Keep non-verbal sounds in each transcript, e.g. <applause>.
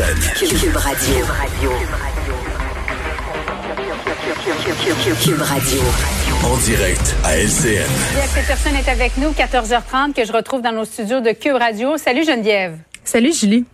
Cube Radio. Cube Radio. En direct à LCN. Geneviève Peterson est avec nous, 14h30, que je retrouve dans nos studios de Cube Radio. Salut Geneviève. Salut Julie.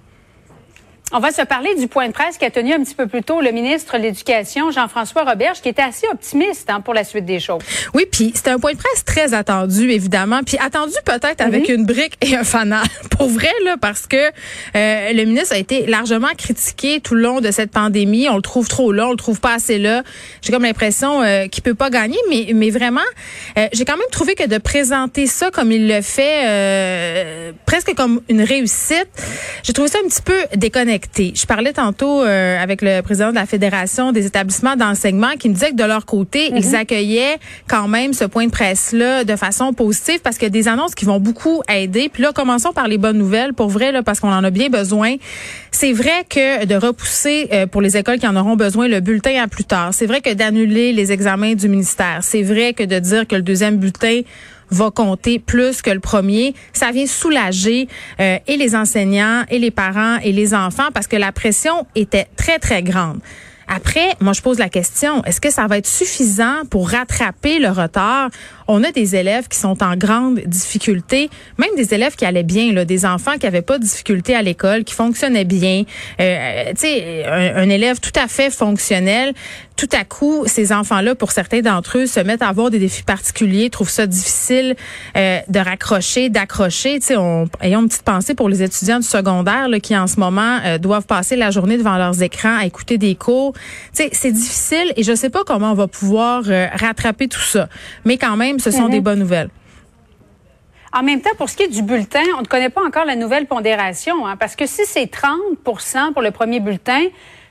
On va se parler du point de presse qu'a tenu un petit peu plus tôt le ministre de l'Éducation, Jean-François Roberge, qui était assez optimiste hein, pour la suite des choses. Oui, puis c'était un point de presse très attendu, évidemment, puis attendu peut-être avec une brique et un fanal. <laughs> Pour vrai, là, parce que euh, le ministre a été largement critiqué tout le long de cette pandémie. On le trouve trop là, on le trouve pas assez là. J'ai comme l'impression euh, qu'il peut pas gagner, mais, mais vraiment, euh, j'ai quand même trouvé que de présenter ça comme il le fait, euh, presque comme une réussite, j'ai trouvé ça un petit peu déconnecté. Je parlais tantôt euh, avec le président de la Fédération des établissements d'enseignement qui me disait que de leur côté, ils accueillaient quand même ce point de presse-là de façon positive parce qu'il y a des annonces qui vont beaucoup aider. Puis là, commençons par les bonnes nouvelles, pour vrai, là, parce qu'on en a bien besoin. C'est vrai que de repousser euh, pour les écoles qui en auront besoin le bulletin à plus tard. C'est vrai que d'annuler les examens du ministère. C'est vrai que de dire que le deuxième bulletin va compter plus que le premier. Ça vient soulager euh, et les enseignants et les parents et les enfants parce que la pression était très, très grande. Après, moi, je pose la question, est-ce que ça va être suffisant pour rattraper le retard? On a des élèves qui sont en grande difficulté, même des élèves qui allaient bien, là, des enfants qui avaient pas de difficulté à l'école, qui fonctionnaient bien. Euh, tu sais, un, un, élève tout à fait fonctionnel tout à coup, ces enfants-là, pour certains d'entre eux, se mettent à avoir des défis particuliers, trouvent ça difficile euh, de raccrocher, d'accrocher. Tu sais, on, ayons une petite pensée pour les étudiants du secondaire là, qui, en ce moment, euh, doivent passer la journée devant leurs écrans à écouter des cours. C'est difficile et je sais pas comment on va pouvoir euh, rattraper tout ça. Mais quand même, ce sont des bonnes nouvelles. En même temps, pour ce qui est du bulletin, on ne connaît pas encore la nouvelle pondération, hein, parce que si c'est 30% pour le premier bulletin,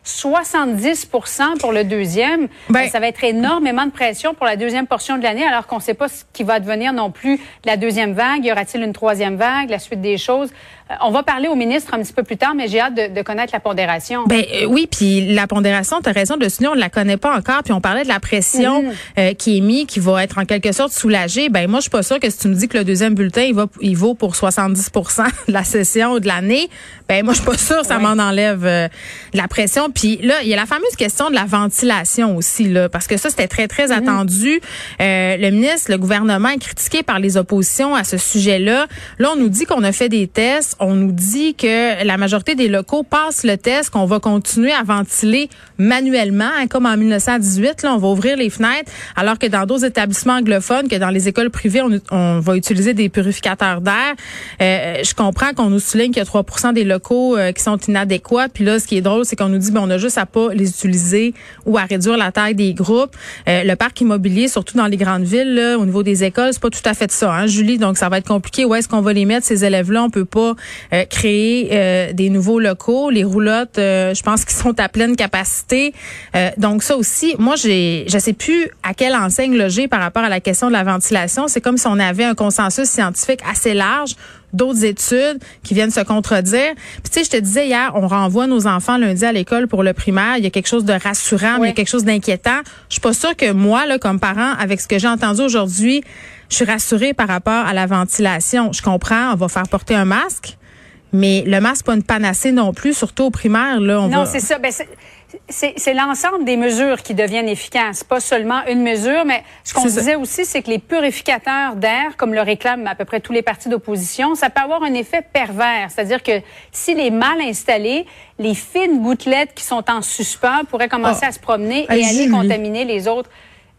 70% pour le deuxième. Ben, ça va être énormément de pression pour la deuxième portion de l'année, alors qu'on ne sait pas ce qui va devenir non plus la deuxième vague. Y aura-t-il une troisième vague, la suite des choses? Euh, on va parler au ministre un petit peu plus tard, mais j'ai hâte de, connaître la pondération. Ben euh, oui, puis la pondération, tu as raison de le souligner, on ne la connaît pas encore. Puis on parlait de la pression mm-hmm. euh, qui est mise, qui va être en quelque sorte soulagée. Ben moi, je suis pas sûre que si tu me dis que le deuxième bulletin, il, va, il vaut pour 70 <laughs> de la session ou de l'année, ben moi, je suis pas sûre que ça m'en enlève la pression. Puis là, il y a la fameuse question de la ventilation aussi, là, parce que ça, c'était très, très mm-hmm. attendu. le ministre, le gouvernement est critiqué par les oppositions à ce sujet-là. Là, on nous dit qu'on a fait des tests on nous dit que la majorité des locaux passent le test, qu'on va continuer à ventiler manuellement, hein, comme en 1918. Là, on va ouvrir les fenêtres, alors que dans d'autres établissements anglophones, que dans les écoles privées, on, va utiliser des purificateurs d'air. Euh, je comprends qu'on nous souligne qu'il y a 3% des locaux euh, qui sont inadéquats. Puis là, ce qui est drôle, c'est qu'on nous dit, ben, on a juste à pas les utiliser ou à réduire la taille des groupes. Euh, le parc immobilier, surtout dans les grandes villes, là, au niveau des écoles, c'est pas tout à fait ça, hein, Julie? Donc, ça va être compliqué. Où est-ce qu'on va les mettre ces élèves-là? On peut pas euh, créer euh, des nouveaux locaux. Les roulottes, euh, je pense qu'ils sont à pleine capacité. donc ça aussi, moi, j'ai, je sais plus à quelle enseigne loger par rapport à la question de la ventilation. C'est comme si on avait un consensus scientifique assez large d'autres études qui viennent se contredire. Puis tu sais, je te disais hier, on renvoie nos enfants lundi à l'école pour le primaire. Il y a quelque chose de rassurant, mais il y a quelque chose d'inquiétant. Je suis pas sûre que moi, là, comme parent, avec ce que j'ai entendu aujourd'hui, je suis rassurée par rapport à la ventilation. Je comprends, on va faire porter un masque. Mais le masque, pas une panacée non plus, surtout au primaire. Là, on non, c'est ça. Ben, c'est l'ensemble des mesures qui deviennent efficaces, pas seulement une mesure, mais ce qu'on disait aussi, c'est que les purificateurs d'air, comme le réclament à peu près tous les partis d'opposition, ça peut avoir un effet pervers. C'est-à-dire que s'il est mal installé, les fines gouttelettes qui sont en suspens pourraient commencer ah. à se promener et aller contaminer les autres.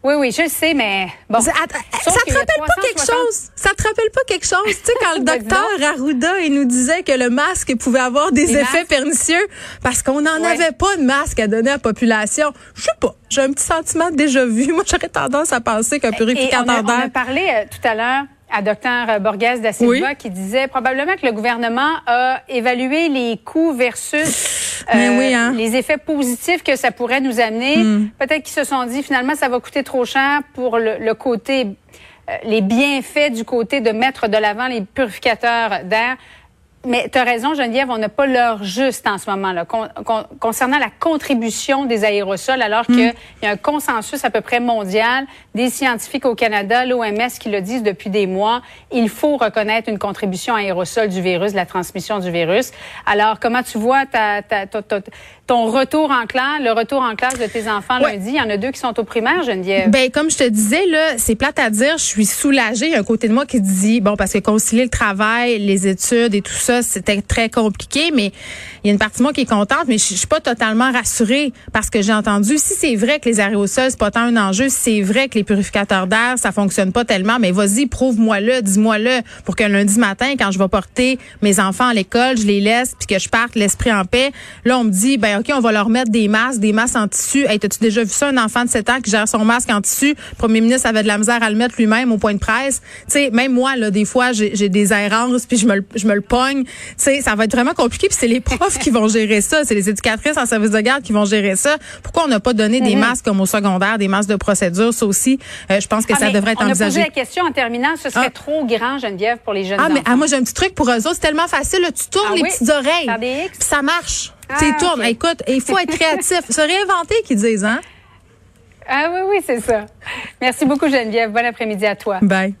Oui, oui, je sais, mais bon. Ça, te rappelle pas quelque chose? Ça te rappelle pas quelque chose? tu sais, quand <laughs> le docteur Arruda, il nous disait que le masque pouvait avoir des, effets pernicieux parce qu'on n'en avait pas de masque à donner à la population. Je sais pas. J'ai un petit sentiment déjà vu. <laughs> Moi, j'aurais tendance à penser qu'un purificateur d'air. On a parlé euh, tout à l'heure à Dr Borges da Silva qui disait probablement que le gouvernement a évalué les coûts versus euh, oui, hein. les effets positifs que ça pourrait nous amener. Hmm. Peut-être qu'ils se sont dit finalement ça va coûter trop cher pour le, côté euh, les bienfaits du côté de mettre de l'avant les purificateurs d'air. Mais tu as raison, Geneviève, on n'a pas l'heure juste en ce moment-là. concernant la contribution des aérosols, alors qu'il hmm. y a un consensus à peu près mondial des scientifiques au Canada, l'OMS qui le disent depuis des mois, il faut reconnaître une contribution aérosol du virus, de la transmission du virus. Alors, comment tu vois ta, ta, ton retour en classe, le retour en classe de tes enfants lundi? Il y en a deux qui sont au primaire, Geneviève. Ben, comme je te disais, là, c'est plate à dire, je suis soulagée. Il y a un côté de moi qui dit, bon, parce que concilier le travail, les études et tout ça, c'était très compliqué, mais il y a une partie de moi qui est contente, mais je, suis pas totalement rassurée parce que j'ai entendu, si c'est vrai que les aérosols, c'est pas tant un enjeu, si c'est vrai que les purificateurs d'air, ça fonctionne pas tellement, mais vas-y, prouve-moi-le, dis-moi-le, pour que lundi matin, quand je vais porter mes enfants à l'école, je les laisse, puis que je parte l'esprit en paix. Là, on me dit, ben OK, on va leur mettre des masques, des masques en tissu. Hey, t'as-tu déjà vu ça, un enfant de 7 ans qui gère son masque en tissu? Le premier ministre avait de la misère à le mettre lui-même au point de presse. Tu sais, même moi, là, des fois, j'ai des errances, puis je me, je me le pogne ça va être vraiment compliqué. Puis c'est les profs qui vont gérer ça. C'est les éducatrices en service de garde qui vont gérer ça. Pourquoi on n'a pas donné des mhm. masques comme au secondaire, des masques de procédure? Ça aussi, euh, je pense que ah, ça devrait être envisagé. On a posé la question en terminant. Ce serait ah. trop grand, Geneviève, pour les jeunes Ah, mais ah, moi, j'ai un petit truc pour eux autres. C'est tellement facile. Tu tournes les petites oreilles. Puis ça marche. tu tournes. Écoute, il faut être créatif. <laughs> Se réinventer, qu'ils disent, hein? Ah oui, oui, c'est ça. Merci beaucoup, Geneviève. Bon après-midi à toi. Bye.